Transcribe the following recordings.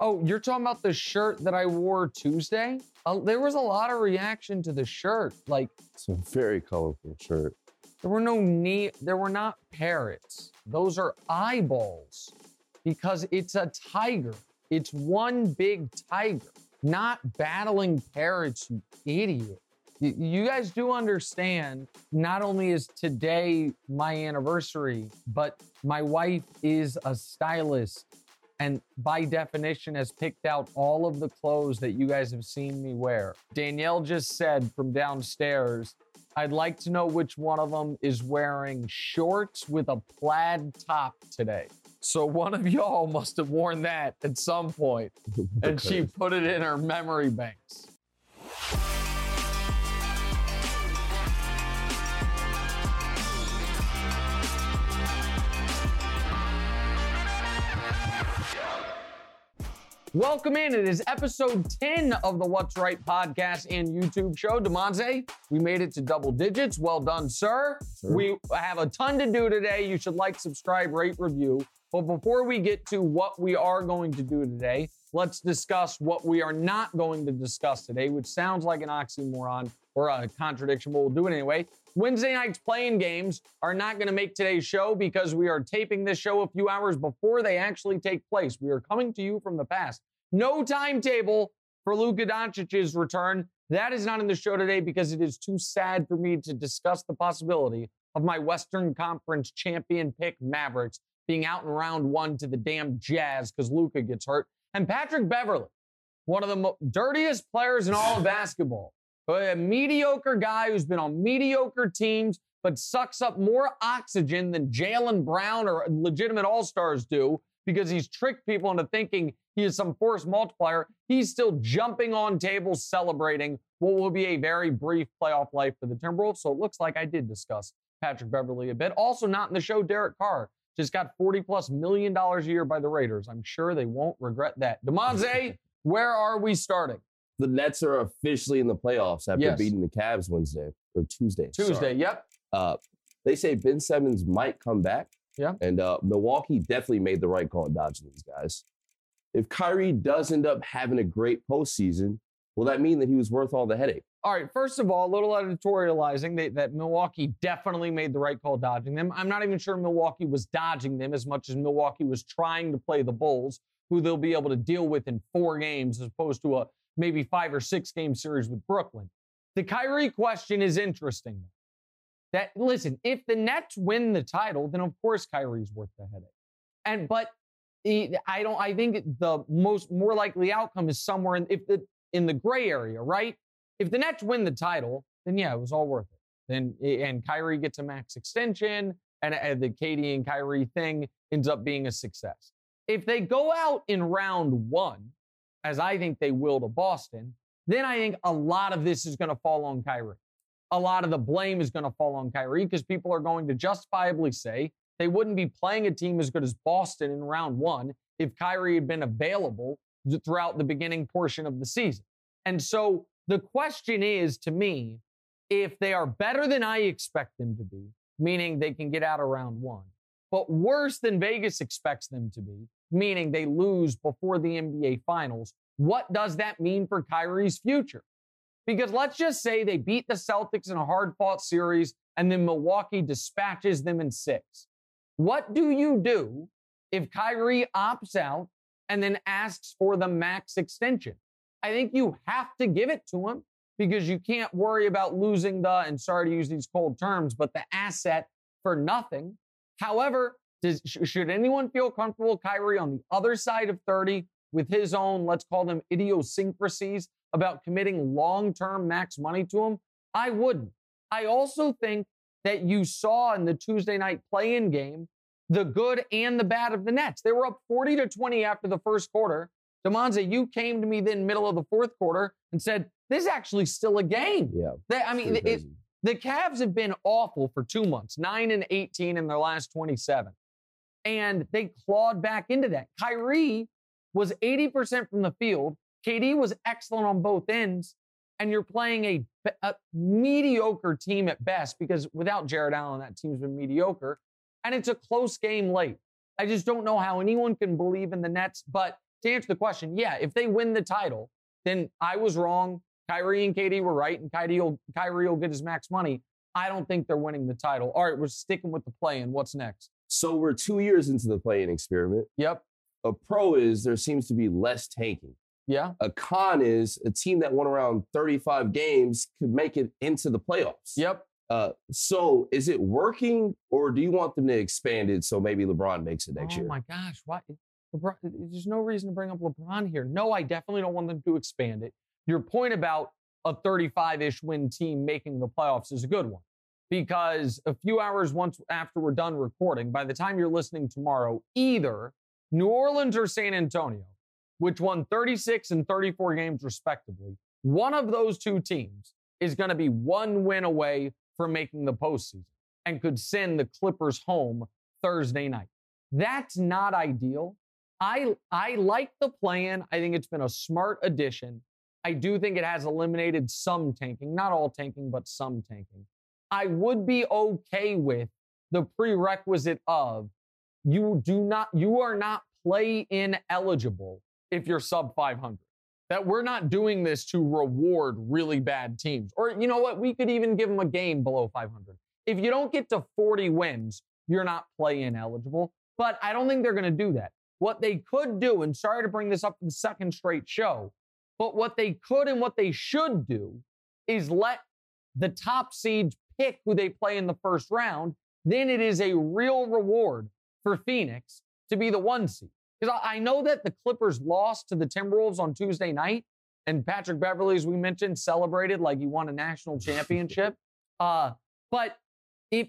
Oh, you're talking about the shirt that I wore Tuesday? Uh, there was a lot of reaction to the shirt. Like It's a very colorful shirt. there were no ne- there were not parrots. Those are eyeballs because it's a tiger. It's one big tiger, not battling parrots, you idiot. You guys do understand, not only is today my anniversary, but my wife is a stylist and by definition has picked out all of the clothes that you guys have seen me wear. Danielle just said from downstairs, I'd like to know which one of them is wearing shorts with a plaid top today. So one of y'all must have worn that at some point, and she put it in her memory banks. Welcome in. It is episode 10 of the What's Wright podcast and YouTube show. Demonze, we made it to double digits. Well done, sir. We have a ton to do today. You should like, subscribe, rate, review. But before we get to what we are going to do today, let's discuss what we are not going to discuss today, which sounds like an oxymoron or a contradiction, but we'll do it anyway. Wednesday night's play-in games are not going to make today's show because we are taping this show a few hours before they actually take place. We are coming to you from the past. No timetable for Luka Doncic's return. That is not in the show today because it is too sad for me to discuss the possibility of my Western Conference champion pick Mavericks being out in round one to the damn Jazz because Luka gets hurt. And Patrick Beverley, one of the mo- dirtiest players in all of basketball, a mediocre guy who's been on mediocre teams but sucks up more oxygen than Jaylen Brown or legitimate all stars do because he's tricked people into thinking he is some force multiplier. He's still jumping on tables celebrating what will be a very brief playoff life for the Timberwolves. So it looks like I did discuss Patrick Beverley a bit. Also, not in the show, Derek Carr just got 40 plus million dollars a year by the Raiders. I'm sure they won't regret that. Demonze, where are we starting? The Nets are officially in the playoffs after Yes. beating the Cavs Wednesday or Tuesday. Tuesday. sorry. Yep. Uh, they say Ben Simmons might come back. Yeah. And uh, Milwaukee definitely made the right call in dodging these guys. If Kyrie does end up having a great postseason, will that mean that he was worth all the headache? All right. First of all, a little editorializing that, that Milwaukee definitely made the right call dodging them. I'm not even sure Milwaukee was dodging them as much as Milwaukee was trying to play the Bulls, who they'll be able to deal with in four games as opposed to a maybe five or six game series with Brooklyn. The Kyrie question is interesting. That listen, if the Nets win the title, then of course Kyrie's worth the headache. And but I don't. I think the most more likely outcome is somewhere in if the in the gray area, right? If the Nets win the title, then yeah, it was all worth it. Then and Kyrie gets a max extension, and, and the KD and Kyrie thing ends up being a success. If they go out in round one, as I think they will to Boston, then I think a lot of this is going to fall on Kyrie. A lot of the blame is going to fall on Kyrie because people are going to justifiably say they wouldn't be playing a team as good as Boston in round one if Kyrie had been available throughout the beginning portion of the season. And so the question is to me, if they are better than I expect them to be, meaning they can get out of round one, but worse than Vegas expects them to be, meaning they lose before the NBA finals, what does that mean for Kyrie's future? Because let's just say they beat the Celtics in a hard fought series and then Milwaukee dispatches them in six. What do you do if Kyrie opts out and then asks for the max extension? I think you have to give it to him because you can't worry about losing the, and sorry to use these cold terms, but the asset for nothing. However, does, should anyone feel comfortable Kyrie on the other side of 30 with his own, let's call them idiosyncrasies about committing long term max money to him? I wouldn't. I also think that you saw in the Tuesday night play in game the good and the bad of the Nets. They were up 40 to 20 after the first quarter. Damonza, you came to me then middle of the fourth quarter and said, this is actually still a game. Yeah. They- I mean, it, the Cavs have been awful for two months, nine and 18 in their last 27. And they clawed back into that. Kyrie was 80% from the field. KD was excellent on both ends. And you're playing a, a mediocre team at best because without Jarrett Allen, that team's been mediocre. And it's a close game late. I just don't know how anyone can believe in the Nets. But to answer the question, yeah, if they win the title, then I was wrong. Kyrie and KD were right, and Kyrie will, Kyrie will get his max money. I don't think they're winning the title. All right, we're sticking with the play, and what's next? So we're two years into the play-in experiment. Yep. A pro is there seems to be less tanking. Yeah. A con is a team that won around 35 games could make it into the playoffs. Yep. Uh, so is it working, or do you want them to expand it so maybe LeBron makes it next oh year? Oh my gosh, why? LeBron, there's no reason to bring up LeBron here. No, I definitely don't want them to expand it. Your point about a 35-ish win team making the playoffs is a good one because a few hours once after we're done recording, by the time you're listening tomorrow, either New Orleans or San Antonio, which won 36 and 34 games respectively, one of those two teams is going to be one win away from making the postseason and could send the Clippers home Thursday night. That's not ideal. I I like the plan. I think it's been a smart addition. I do think it has eliminated some tanking, not all tanking, but some tanking. I would be okay with the prerequisite of you do not you are not play in eligible if you're sub 500 that we're not doing this to reward really bad teams. Or you know what we could even give them a game below 500 if you don't get to 40 wins you're not play in eligible. But i don't think they're going to do that. What they could do and sorry to bring this up for the second straight show but what they could and what they should do is let the top seeds pick who they play in the first round, then it is a real reward for Phoenix to be the one seed. Because I know that the Clippers lost to the Timberwolves on Tuesday night, and Patrick Beverley, as we mentioned, celebrated like he won a national championship. uh, but if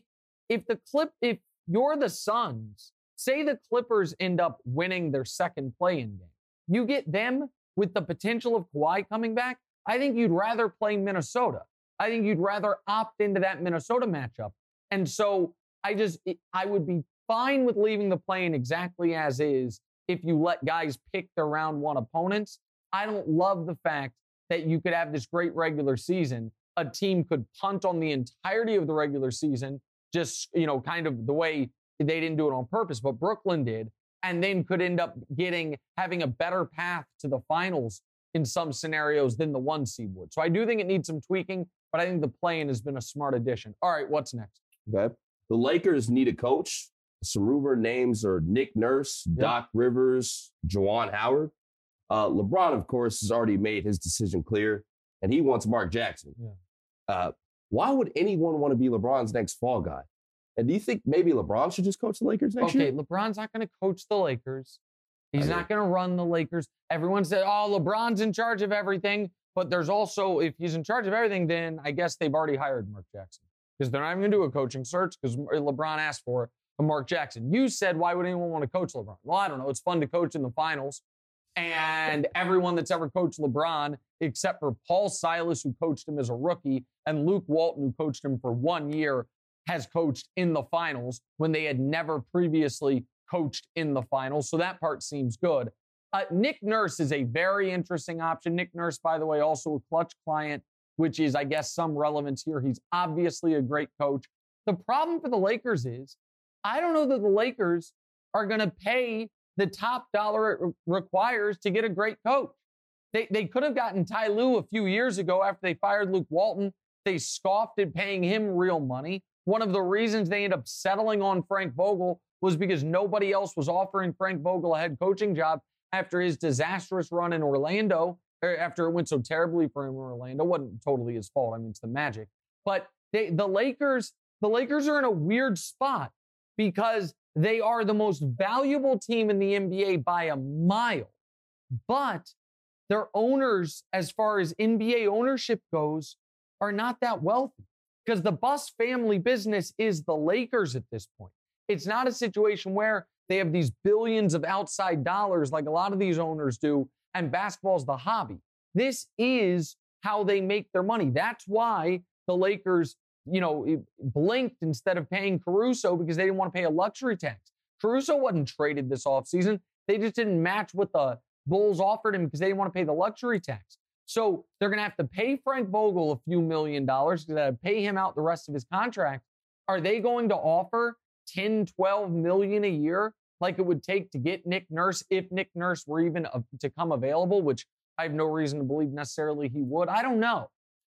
if the clip if you're the Suns, say the Clippers end up winning their second play-in game, you get them with the potential of Kawhi coming back. I think you'd rather play Minnesota I think you'd rather opt into that Minnesota matchup. And so I just, I would be fine with leaving the play-in exactly as is if you let guys pick their round one opponents. I don't love the fact that you could have this great regular season. A team could punt on the entirety of the regular season, just, you know, kind of the way they didn't do it on purpose, but Brooklyn did, and then could end up getting, having a better path to the finals in some scenarios than the one seed would. So I do think it needs some tweaking but I think the play-in has been a smart addition. All right, what's next? Okay. The Lakers need a coach. Some rumor names are Nick Nurse, yep. Doc Rivers, Juwan Howard. Uh, LeBron, of course, has already made his decision clear, and he wants Mark Jackson. Yeah. Uh, why would anyone want to be LeBron's next fall guy? And do you think maybe LeBron should just coach the Lakers next okay, year? Okay, LeBron's not going to coach the Lakers. He's not going to run the Lakers. Everyone said, oh, LeBron's in charge of everything. But there's also, if he's in charge of everything, then I guess they've already hired Mark Jackson because they're not even going to do a coaching search because LeBron asked for Mark Jackson. You said, why would anyone want to coach LeBron? Well, I don't know. It's fun to coach in the finals. And everyone that's ever coached LeBron, except for Paul Silas, who coached him as a rookie, and Luke Walton, who coached him for one year, has coached in the finals when they had never previously coached in the finals. So that part seems good. Uh, Nick Nurse is a very interesting option. Nick Nurse, by the way, also a Klutch client, which is, I guess, some relevance here. He's obviously a great coach. The problem for the Lakers is, I don't know that the Lakers are going to pay the top dollar it re- requires to get a great coach. They, they could have gotten Ty Lue a few years ago after they fired Luke Walton. They scoffed at paying him real money. One of the reasons they ended up settling on Frank Vogel was because nobody else was offering Frank Vogel a head coaching job after his disastrous run in Orlando, er, after it went so terribly for him in Orlando. It wasn't totally his fault. I mean, it's the magic. But they, the Lakers, the Lakers are in a weird spot because they are the most valuable team in the NBA by a mile. But their owners, as far as NBA ownership goes, are not that wealthy because the Buss family business is the Lakers at this point. It's not a situation where they have these billions of outside dollars like a lot of these owners do, and basketball's the hobby. This is how they make their money. That's why the Lakers, you know, blinked instead of paying Caruso because they didn't want to pay a luxury tax. Caruso wasn't traded this offseason. They just didn't match what the Bulls offered him because they didn't want to pay the luxury tax. So they're going to have to pay Frank Vogel a few million dollars to pay him out the rest of his contract. Are they going to offer 10, 12 million a year like it would take to get Nick Nurse if Nick Nurse were even to come available, which I have no reason to believe necessarily he would. I don't know.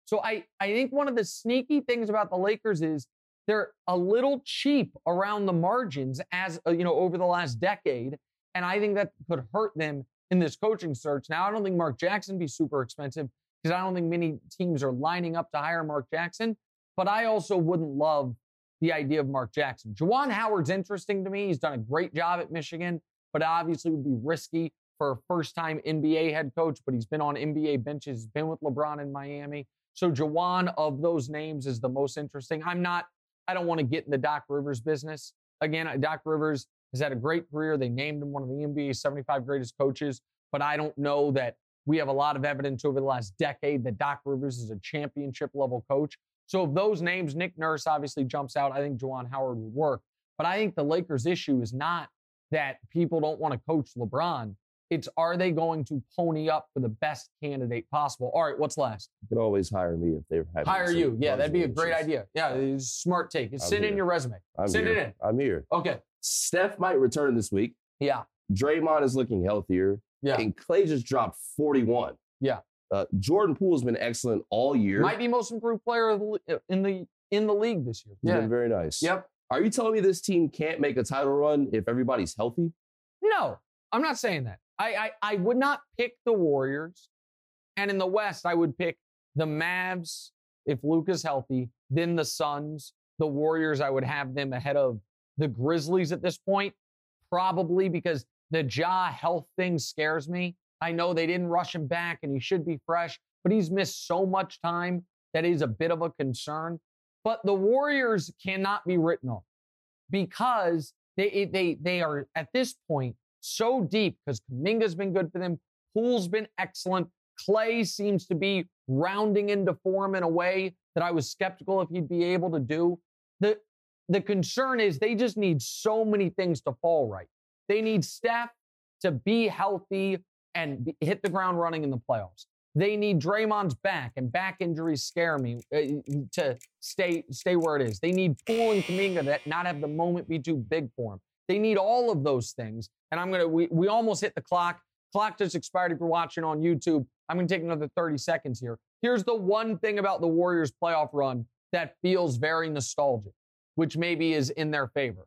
So I, I think one of the sneaky things about the Lakers is they're a little cheap around the margins as uh, you know over the last decade, and I think that could hurt them in this coaching search. Now I don't think Mark Jackson be super expensive because I don't think many teams are lining up to hire Mark Jackson. But I also wouldn't love the idea of Mark Jackson. Juwan Howard's interesting to me. He's done a great job at Michigan, but obviously would be risky for a first time NBA head coach, but he's been on NBA benches, been with LeBron in Miami. So Juwan of those names is the most interesting. I'm not, I don't want to get in the Doc Rivers business. Again, Doc Rivers has had a great career. They named him one of the NBA's 75 greatest coaches, but I don't know that we have a lot of evidence over the last decade that Doc Rivers is a championship level coach. So of those names, Nick Nurse obviously jumps out. I think Juwan Howard would work. But I think the Lakers' issue is not that people don't want to coach LeBron. It's are they going to pony up for the best candidate possible? All right, what's last? You could always hire me if they're having hire you. Yeah, that'd be a great idea. Yeah, smart take. Send in your resume. I'm Send here. it in. I'm here. Okay. Steph might return this week. Yeah. Draymond is looking healthier. Yeah. And Clay just dropped 41. Yeah. Uh, Jordan Poole's been excellent all year. Might be most improved player of the le- uh, in the in the league this year. He's Yeah. been very nice. Yep. Are you telling me this team can't make a title run if everybody's healthy? No, I'm not saying that. I, I I would not pick the Warriors, and in the West, I would pick the Mavs if Luka is healthy. Then the Suns, the Warriors. I would have them ahead of the Grizzlies at this point, probably because the Ja health thing scares me. I know they didn't rush him back, and he should be fresh, but he's missed so much time that is a bit of a concern. But the Warriors cannot be written off because they they they are at this point so deep because Kuminga's been good for them. Poole's been excellent. Clay seems to be rounding into form in a way that I was skeptical if he'd be able to do. The the concern is they just need so many things to fall right. They need Steph to be healthy and be, hit the ground running in the playoffs. They need Draymond's back, and back injuries scare me uh, to stay stay where it is. They need Poole and Kaminga that not have the moment be too big for them. They need all of those things. And I'm gonna we we almost hit the clock. Clock just expired if you're watching on YouTube. I'm gonna take another 30 seconds here. Here's the one thing about the Warriors playoff run that feels very nostalgic, which maybe is in their favor.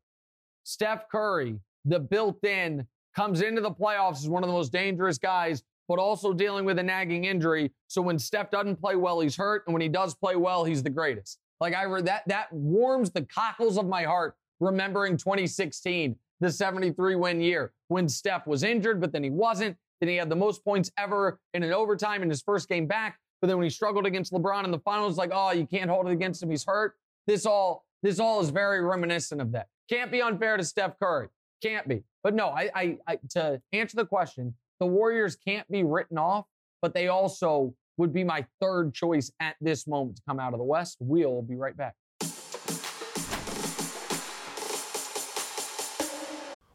Steph Curry, the built-in, comes into the playoffs as one of the most dangerous guys, but also dealing with a nagging injury. So when Steph doesn't play well, he's hurt, and when he does play well, he's the greatest. Like I read that that warms the cockles of my heart remembering 2016, the 73 win year when Steph was injured, but then he wasn't. Then he had the most points ever in an overtime in his first game back. But then when he struggled against LeBron in the finals, like, oh, you can't hold it against him. He's hurt. This all this all is very reminiscent of that. Can't be unfair to Steph Curry. Can't be. But no, I, I, I to answer the question, the Warriors can't be written off, but they also would be my third choice at this moment to come out of the West. We'll be right back.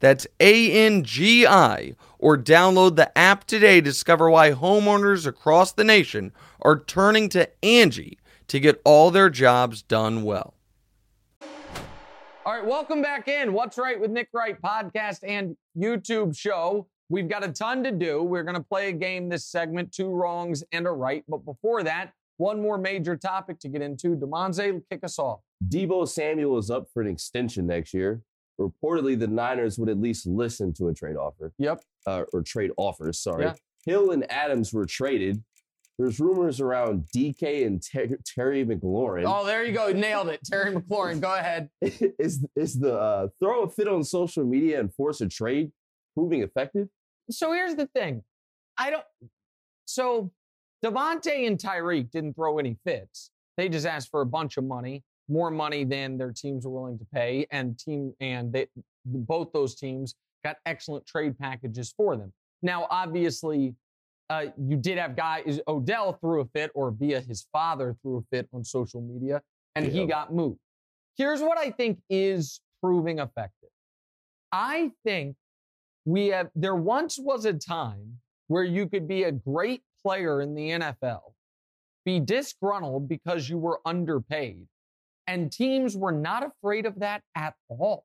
That's A N G I, or download the app today to discover why homeowners across the nation are turning to Angie to get all their jobs done well. All right, welcome back in. What's Wright with Nick Wright podcast and YouTube show. We've got a ton to do. We're going to play a game this segment, two wrongs and a right. But before that, one more major topic to get into. Demonze, kick us off. Deebo Samuel is up for an extension next year. Reportedly, the Niners would at least listen to a trade offer. Yep. Uh, or trade offers, sorry. Yeah. Hill and Adams were traded. There's rumors around DK and Ter- Terry McLaurin. Oh, there you go. Nailed it. Terry McLaurin, go ahead. is is the uh, throw a fit on social media and force a trade proving effective? So here's the thing. I don't. So Davante and Tyreek didn't throw any fits. They just asked for a bunch of money, more money than their teams were willing to pay, and team and they both those teams got excellent trade packages for them. Now, obviously, uh, you did have guys. Odell threw a fit, or via his father threw a fit on social media, and he got moved. Here's what I think is proving effective. I think we have. There once was a time where you could be a great player in the NFL, be disgruntled because you were underpaid, and teams were not afraid of that at all.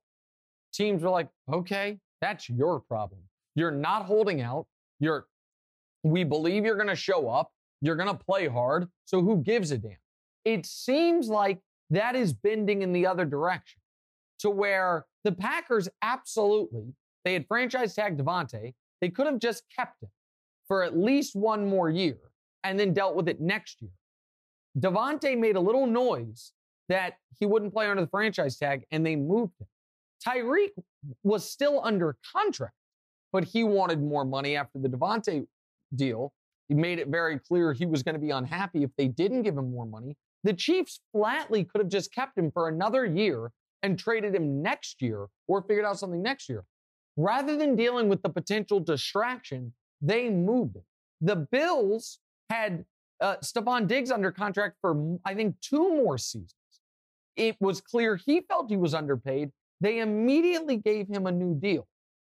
Teams were like, okay, that's your problem. You're not holding out. You're, we believe you're going to show up. You're going to play hard. So who gives a damn? It seems like that is bending in the other direction to where the Packers absolutely, they had franchise tag Davante. They could have just kept him for at least one more year and then dealt with it next year. Davante made a little noise that he wouldn't play under the franchise tag and they moved him. Tyreek was still under contract, but he wanted more money after the Davante deal. He made it very clear he was going to be unhappy if they didn't give him more money. The Chiefs flatly could have just kept him for another year and traded him next year or figured out something next year. Rather than dealing with the potential distraction, they moved him. The Bills had uh, Stefon Diggs under contract for, I think, two more seasons. It was clear he felt he was underpaid. They immediately gave him a new deal.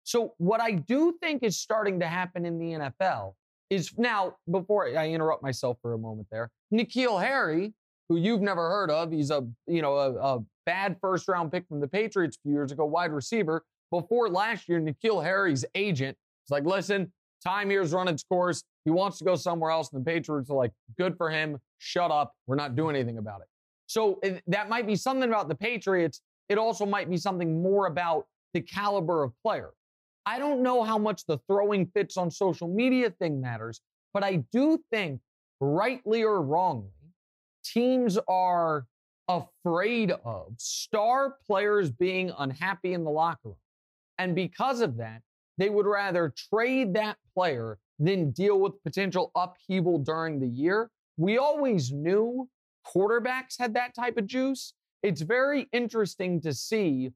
So, what I do think is starting to happen in the NFL is now, before I interrupt myself for a moment there, N'Keal Harry, who you've never heard of, he's a, you know, a, a bad first round pick from the Patriots a few years ago, wide receiver. Before last year, N'Keal Harry's agent was like, listen, time here's run its course. He wants to go somewhere else. And the Patriots are like, good for him. Shut up. We're not doing anything about it. So it, that might be something about the Patriots. It also might be something more about the caliber of player. I don't know how much the throwing fits on social media thing matters, but I do think, rightly or wrongly, teams are afraid of star players being unhappy in the locker room. And because of that, they would rather trade that player than deal with potential upheaval during the year. We always knew quarterbacks had that type of juice. It's very interesting to see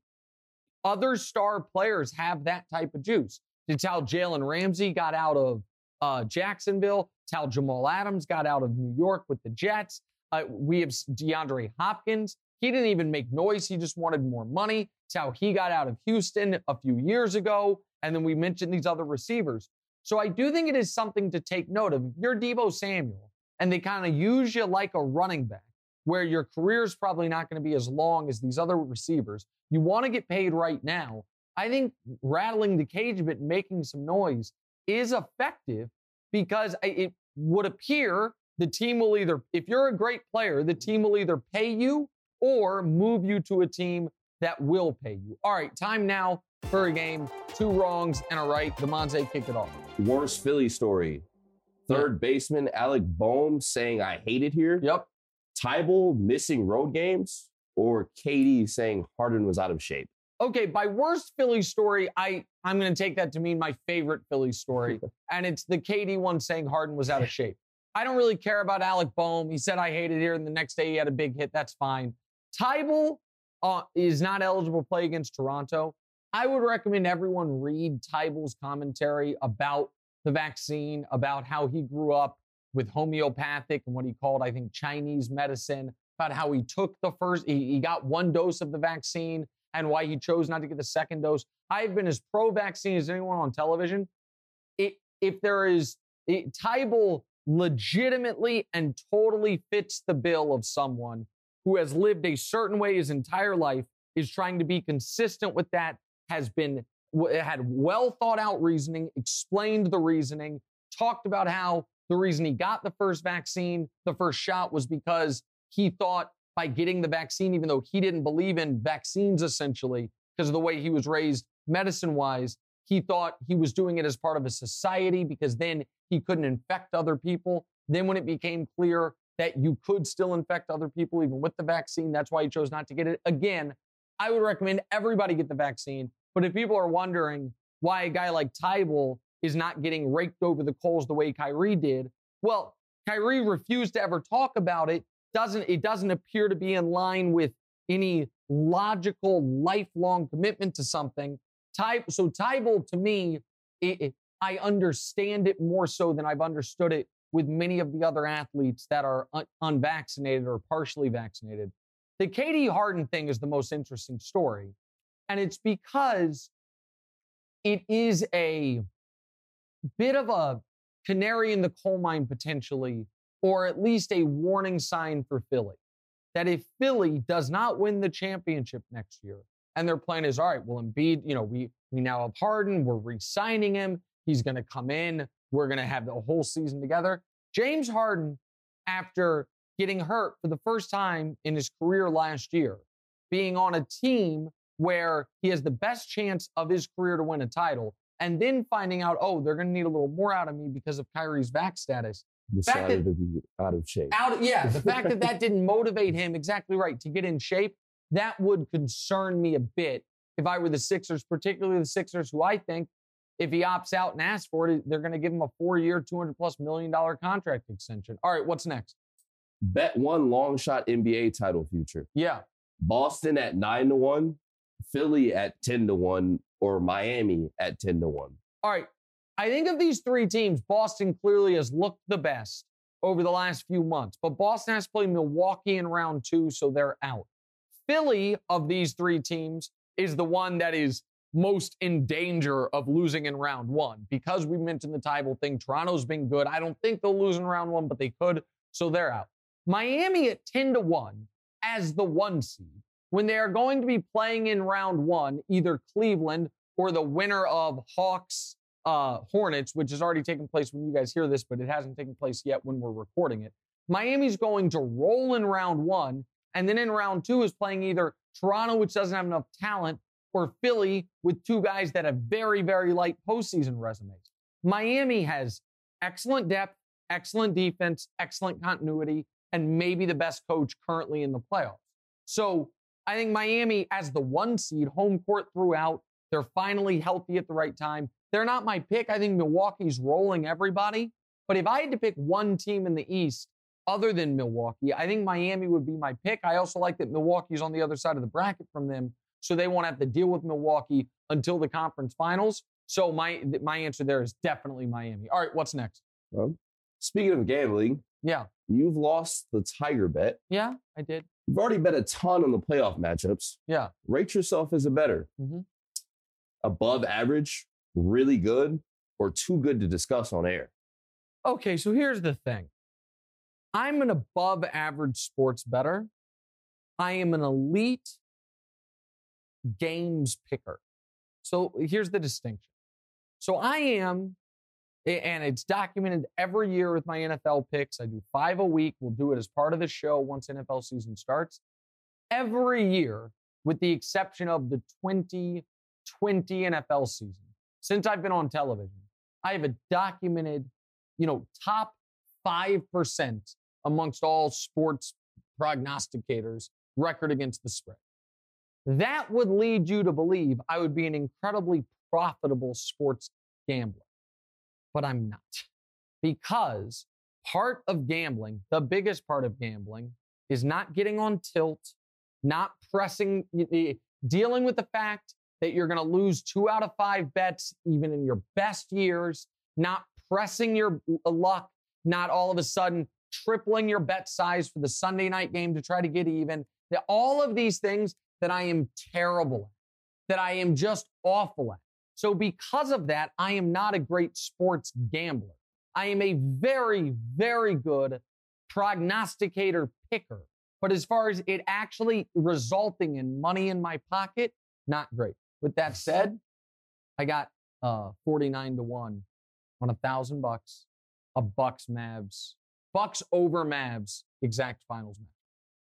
other star players have that type of juice. It's how Jalen Ramsey got out of uh, Jacksonville. It's how Jamal Adams got out of New York with the Jets. Uh, we have DeAndre Hopkins. He didn't even make noise. He just wanted more money. It's how he got out of Houston a few years ago. And then we mentioned these other receivers. So I do think it is something to take note of. If you're Deebo Samuel and they kind of use you like a running back, where your career is probably not going to be as long as these other receivers, you want to get paid right now. I think rattling the cage a bit, making some noise is effective because it would appear the team will either, if you're a great player, the team will either pay you or move you to a team that will pay you. All right, time now for a game. Two wrongs and a right. Demonze kick it off. Worst Philly story. Third baseman Alec Bohm saying, I hate it here. Yep. Thybulle missing road games, or KD saying Harden was out of shape. Okay, by worst Philly story, I I'm going to take that to mean my favorite Philly story, and it's the KD one saying Harden was out of shape. I don't really care about Alec Bohm. He said I hate it here, and the next day he had a big hit. That's fine. Thybulle uh, is not eligible to play against Toronto. I would recommend everyone read Thybulle's commentary about the vaccine, about how he grew up with homeopathic and what he called, I think, Chinese medicine, about how he took the first, he, he got one dose of the vaccine and why he chose not to get the second dose. I've been as pro vaccine as anyone on television. It, if there is, it, Thybulle legitimately and totally fits the bill of someone who has lived a certain way his entire life, is trying to be consistent with that, has been it had well thought out reasoning, explained the reasoning, talked about how the reason he got the first vaccine, the first shot, was because he thought by getting the vaccine, even though he didn't believe in vaccines essentially, because of the way he was raised medicine wise, he thought he was doing it as part of a society because then he couldn't infect other people. Then, when it became clear that you could still infect other people even with the vaccine, that's why he chose not to get it. Again, I would recommend everybody get the vaccine. But if people are wondering why a guy like Thybulle is not getting raked over the coals the way Kyrie did, well, Kyrie refused to ever talk about it. Doesn't it doesn't appear to be in line with any logical lifelong commitment to something. Ty, so Thybulle to me, it, it, I understand it more so than I've understood it with many of the other athletes that are un- unvaccinated or partially vaccinated. The KD Harden thing is the most interesting story. And it's because it is a bit of a canary in the coal mine potentially, or at least a warning sign for Philly. That if Philly does not win the championship next year, and their plan is, all right, well, Embiid, you know, we we now have Harden, we're re-signing him, he's gonna come in, we're gonna have the whole season together. James Harden, after getting hurt for the first time in his career last year, being on a team where he has the best chance of his career to win a title, and then finding out, oh, they're going to need a little more out of me because of Kyrie's vac status. Decided that, to be out of shape. Out, yeah, the fact that that didn't motivate him exactly right to get in shape, that would concern me a bit if I were the Sixers, particularly the Sixers, who I think if he opts out and asks for it, they're going to give him a four-year, 200 plus million dollar contract extension. All right, what's next? Bet one long shot NBA title future. Yeah. Boston at nine to one, Philly at 10 to 1, or Miami at 10 to 1? All right. I think of these three teams, Boston clearly has looked the best over the last few months, but Boston has played Milwaukee in round two, so they're out. Philly, of these three teams, is the one that is most in danger of losing in round one because we mentioned the Thybulle thing. Toronto's been good. I don't think they'll lose in round one, but they could, so they're out. Miami at 10 to 1 as the one seed when they are going to be playing in round one, either Cleveland or the winner of Hawks uh, Hornets, which has already taken place when you guys hear this, but it hasn't taken place yet when we're recording it. Miami's going to roll in round one, and then in round two is playing either Toronto, which doesn't have enough talent, or Philly with two guys that have very, very light postseason resumes. Miami has excellent depth, excellent defense, excellent continuity, and maybe the best coach currently in the playoffs. So I think Miami, as the one seed, home court throughout, they're finally healthy at the right time. They're not my pick. I think Milwaukee's rolling everybody. But if I had to pick one team in the East other than Milwaukee, I think Miami would be my pick. I also like that Milwaukee's on the other side of the bracket from them, so they won't have to deal with Milwaukee until the conference finals. So my my answer there is definitely Miami. All right, what's next? Well, speaking of gambling, yeah, you've lost the Tiger bet. Yeah, I did. You've already bet a ton on the playoff matchups. Yeah. Rate yourself as a bettor. Mm-hmm. Above average, really good, or too good to discuss on air? Okay, so here's the thing I'm an above average sports bettor. I am an elite games picker. So here's the distinction. So I am and it's documented every year with my NFL picks. I do five a week. We'll do it as part of the show once NFL season starts. Every year, with the exception of the 2020 NFL season, since I've been on television, I have a documented, you know, top 5% amongst all sports prognosticators record against the spread. That would lead you to believe I would be an incredibly profitable sports gambler but I'm not. Because part of gambling, the biggest part of gambling, is not getting on tilt, not pressing, dealing with the fact that you're going to lose two out of five bets, even in your best years, not pressing your uh, luck, not all of a sudden tripling your bet size for the Sunday night game to try to get even. All of these things that I am terrible at, that I am just awful at. So, because of that, I am not a great sports gambler. I am a very, very good prognosticator picker. But as far as it actually resulting in money in my pocket, not great. With that said, I got uh 49 to 1 on a thousand bucks, a Bucks Mavs, Bucks over Mavs exact finals match.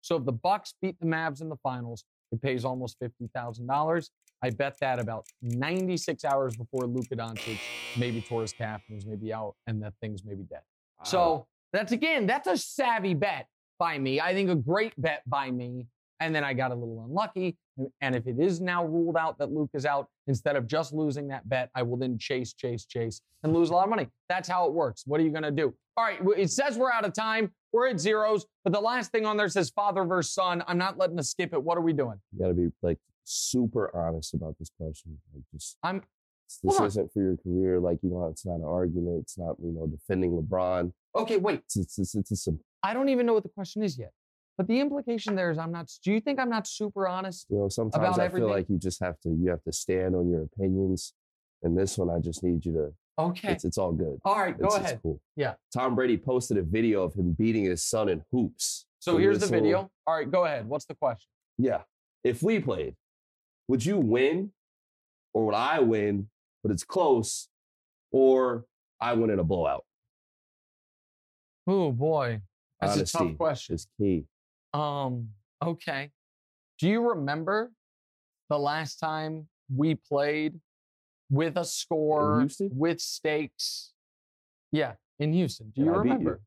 So if the Bucks beat the Mavs in the finals, it pays almost fifty thousand dollars. I bet that about 96 hours before Luka Doncic maybe tore his calf and was maybe out, and that thing's maybe dead. So that's again, that's a savvy bet by me. I think a great bet by me. And then I got a little unlucky. And if it is now ruled out that Luka is out, instead of just losing that bet, I will then chase, chase, chase and lose a lot of money. That's how it works. What are you going to do? All right, it says we're out of time. We're at zeros, but the last thing on there says father versus son. I'm not letting us skip it. What are we doing? you got to be like super honest about this question. Like just I'm this on. isn't for your career. Like you know, it's not an argument. It's not you know defending LeBron. okay. Wait, It's it's it's, it's, a, I don't even know what the question is yet. But the implication there is I'm not. Do you think I'm not super honest? you know sometimes I everything? feel like you just have to you have to stand on your opinions. And this one, I just need you to. Okay. It's it's all good. All right. Go It's, ahead. it's cool. Yeah. Tom Brady posted a video of him beating his son in hoops. So here's the this little- video. All right. Go ahead. What's the question? Yeah. If we played, would you win or would I win, but it's close, or I win in a blowout? Oh boy, that's a tough question. is key. Um, okay. Do you remember the last time we played with a score, with stakes? Yeah, in Houston. Do you Yeah, I beat you. remember?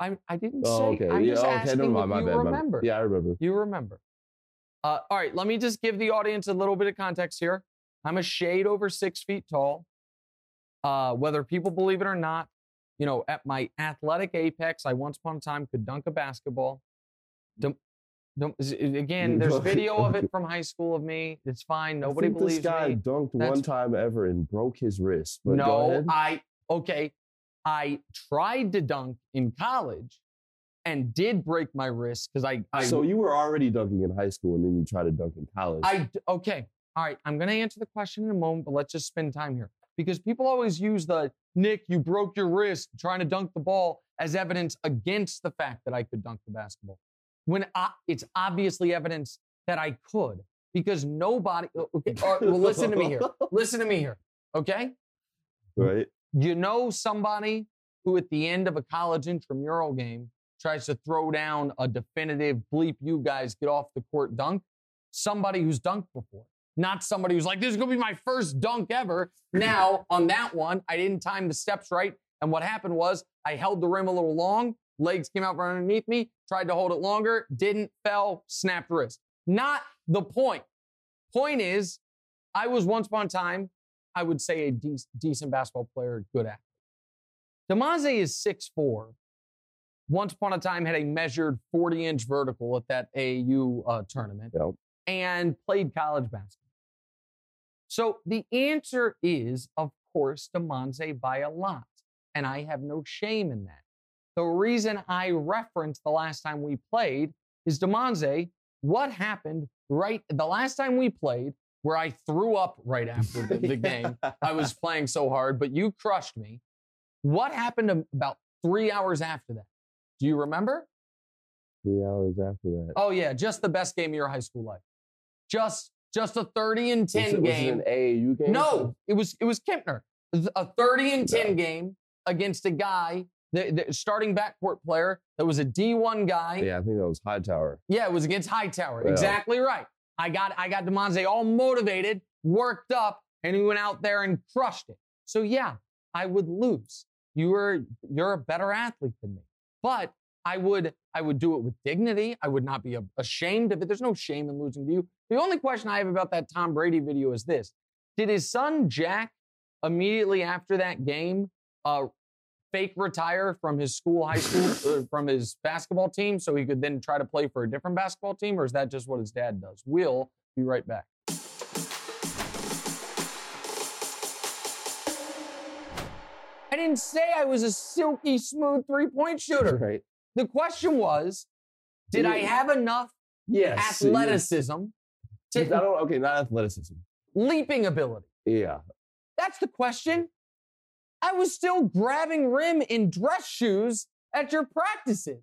I I didn't Oh, say. okay. I'm yeah, just okay. asking mind. if My you bad. my bad. remember. Yeah, I remember. You remember. Uh, all right, let me just give the audience a little bit of context here. I'm a shade over six feet tall. Uh, whether people believe it or not, you know, at my athletic apex, I once upon a time could dunk a basketball. Don't, don't, again, there's video of it from high school of me. It's fine. Nobody believes this guy me. dunked That's- one time ever and broke his wrist. But no. I okay. I tried to dunk in college and did break my wrist because I, I so you were already dunking in high school, and then you tried to dunk in college. I okay. All right, I'm going to answer the question in a moment, but let's just spend time here because people always use the Nick, you broke your wrist trying to dunk the ball as evidence against the fact that I could dunk the basketball. When I, it's obviously evidence that I could because nobody. Okay, right, well, listen to me here. Listen to me here. Okay, right? you know somebody who at the end of a college intramural game tries to throw down a definitive bleep you guys get off the court dunk somebody who's dunked before not somebody who's like this is going to be my first dunk ever now on that one i didn't time the steps right and what happened was i held the rim a little long legs came out from underneath me tried to hold it longer didn't fell snapped wrist not the point Point is i was once upon a time I would say a dec- decent basketball player, good athlete. Demaze is 6'4. Once upon a time had a measured 40 inch vertical at that AAU uh, tournament Yep. and played college basketball. So the answer is, of course, Demonze by a lot. And I have no shame in that. The reason I referenced the last time we played is Demonze, what happened right the last time we played, where I threw up right after the, the game. I was playing so hard, but you crushed me. What happened about three hours after that? Do you remember? three hours after that. Oh yeah, just the best game of your high school life. Just just a 30 and 10 was it, was it game. an AAU game? No, it was it was Kempner. A 30 and 10 No. game against a guy, the, the starting backcourt player that was a D1 guy. Yeah, I think that was Hightower. Yeah, it was against Hightower. Yeah. Exactly right. I got I got Demonze all motivated, worked up, and he went out there and crushed it. So yeah, I would lose. You were you're a better athlete than me. But I would I would do it with dignity. I would not be ashamed of it. There's no shame in losing to you. The only question I have about that Tom Brady video is this: Did his son Jack immediately after that game uh, fake retire from his school, high school, from his basketball team, so he could then try to play for a different basketball team, or is that just what his dad does? We'll be right back. Didn't say I was a silky smooth three point shooter. Right. The question was, did I have enough Yes. athleticism I to don't. Okay, not athleticism. leaping ability? Yeah. That's the question. I was still grabbing rim in dress shoes at your practices.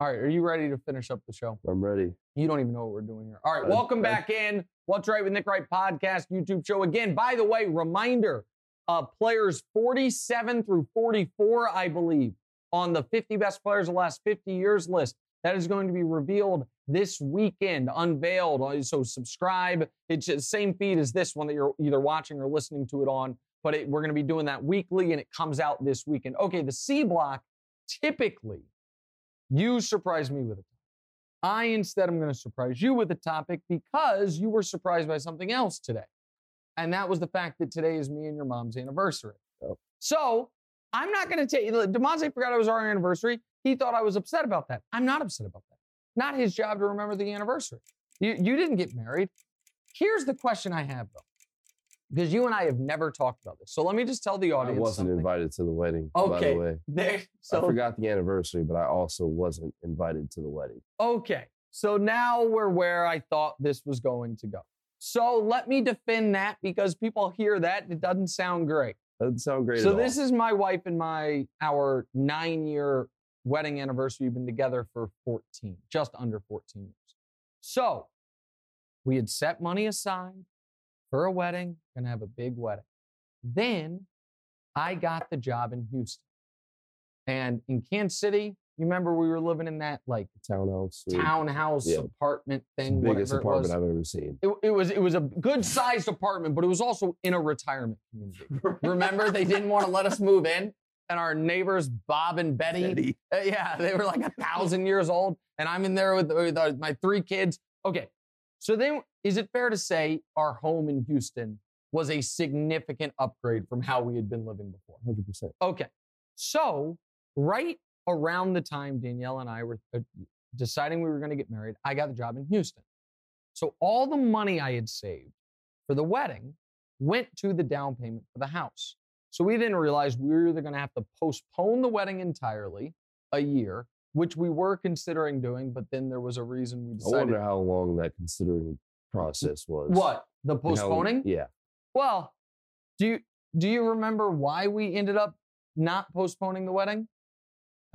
All right, are you ready to finish up the show? I'm ready. You don't even know what we're doing here. All right, welcome uh, back in. What's Wright with Nick Wright podcast, YouTube show. Again, by the way, reminder uh, players 47 through 44, I believe, on the 50 best players of the last 50 years list. That is going to be revealed this weekend, unveiled. Uh, So subscribe. It's the same feed as this one that you're either watching or listening to it on, but it, we're going to be doing that weekly and it comes out this weekend. Okay, the C block, typically, you surprise me with it. I instead am going to surprise you with a topic because you were surprised by something else today. And that was the fact that today is me and your mom's anniversary. Oh. So I'm not going to take, you, Damonza forgot it was our anniversary. He thought I was upset about that. I'm not upset about that. Not his job to remember the anniversary. You, you didn't get married. Here's the question I have though, because you and I have never talked about this. So let me just tell the audience. I wasn't something. invited to the wedding, by Okay. the way. There, I forgot the anniversary, but I also wasn't invited to the wedding. Okay. So now we're where I thought this was going to go. So let me defend that because people hear that. It doesn't sound great. Doesn't sound great so at all. this is my wife and my our nine year wedding anniversary. We've been together for 14, just under 14 years. So we had set money aside for a wedding, gonna have a big wedding. Then I got the job in Houston. And in Kansas City, you remember we were living in that like townhouse. suite. townhouse Yeah. apartment thing. the biggest whatever it was. apartment I've ever seen. It, it was it was a good sized apartment, but it was also in a retirement community. Remember, they didn't want to let us move in, and our neighbors Bob and Betty, uh, yeah, they were like a thousand years old, and I'm in there with, with uh, my three kids. Okay, so then is it fair to say our home in Houston was a significant upgrade from how we had been living before? 100%. Okay. So, right around the time Danielle and I were uh, deciding we were going to get married, I got the job in Houston. So, all the money I had saved for the wedding went to the down payment for the house. So, we didn't realize we were either going to have to postpone the wedding entirely a year, which we were considering doing, but then there was a reason we decided. I wonder how long that considering process was. what? The And how- postponing? yeah. Well, do you do you remember why we ended up not postponing the wedding?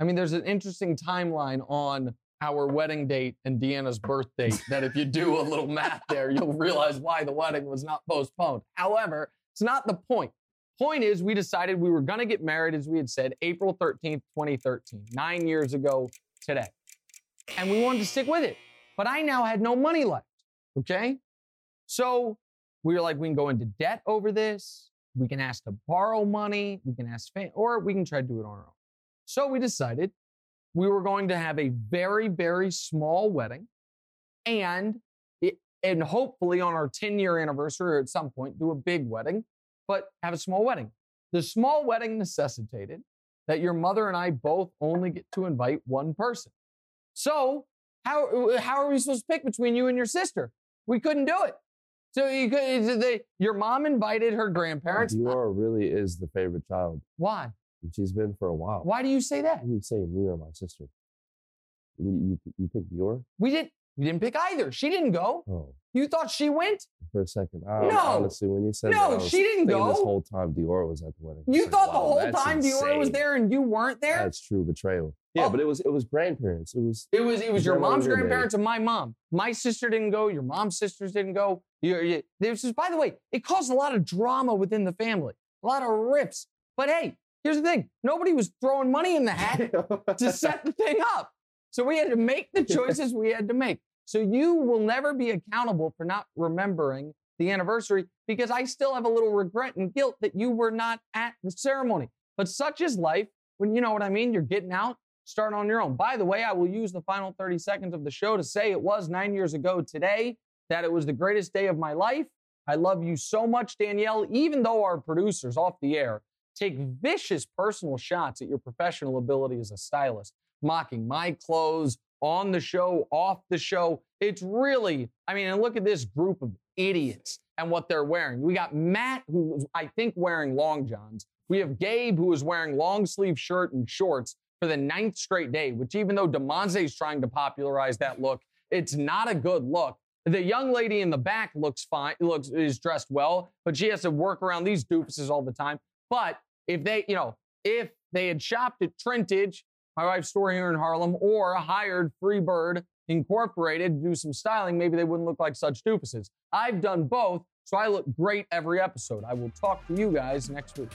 I mean, there's an interesting timeline on our wedding date and Deanna's birth date that if you do a little math there, you'll realize why the wedding was not postponed. However, it's not the point. Point is, we decided we were going to get married, as we had said, April 13th, 2013, nine years ago today. And we wanted to stick with it. But I now had no money left. Okay. So we were like, we can go into debt over this. We can ask to borrow money. We can ask, fam- or we can try to do it on our own. So we decided we were going to have a very, very small wedding and it, and hopefully on our 10 year anniversary or at some point do a big wedding, but have a small wedding. The small wedding necessitated that your mother and I both only get to invite one person. So how, how are we supposed to pick between you and your sister? We couldn't do it. So you could, they, your mom invited her grandparents. Dior uh really is the favorite child. Why? And she's been for a while. Why do you say that? You say me or my sister. You, you, you pick Dior? We didn't. We didn't pick either. She didn't go. Oh, You thought she went? for a second. I, No. Honestly, when you said that, No, was she didn't thinking This whole time Dior was at the wedding. You It's like, thought the whole time Dior was there and you weren't there? That's true betrayal. Yeah, Oh. but it was it was grandparents. It was It was it was your mom's grandparents and my mom. My sister didn't go. Your mom's sisters didn't go. You, you, this is, by the way, it caused a lot of drama within the family, a lot of rifts. But hey, here's the thing: nobody was throwing money in the hat to set the thing up. So we had to make the choices we had to make. So you will never be accountable for not remembering the anniversary because I still have a little regret and guilt that you were not at the ceremony. But such is life when you know what I mean, you're getting out, starting on your own. By the way, I will use the final 30 seconds of the show to say it was nine years ago today that it was the greatest day of my life. I love you so much, Danielle, even though our producers off the air take vicious personal shots at your professional ability as a stylist, mocking my clothes on the show, off the show. It's really, I mean, and look at this group of idiots and what they're wearing. We got Matt, who's, I think, wearing long johns. We have Gabe, who is wearing long sleeve shirt and shorts for the ninth straight day, which even though Damonza is trying to popularize that look, it's not a good look. The young lady in the back looks fine, looks is dressed well, but she has to work around these doofuses all the time. But if they, you know, if they had shopped at Trintage my wife's store here in Harlem or hired Freebird Incorporated to do some styling, maybe they wouldn't look like such doofuses. I've done both, so I look great every episode. I will talk to you guys next week.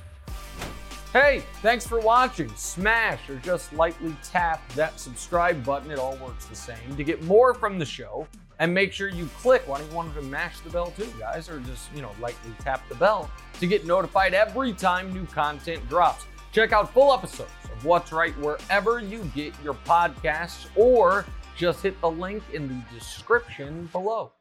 Hey, thanks for watching. Smash or just lightly tap that subscribe button. It all works the same. To get more from the show, and make sure you click. Why don't you want to mash the bell too, guys? Or just, you know, lightly tap the bell to get notified every time new content drops. Check out full episodes of What's Wright wherever you get your podcasts or just hit the link in the description below.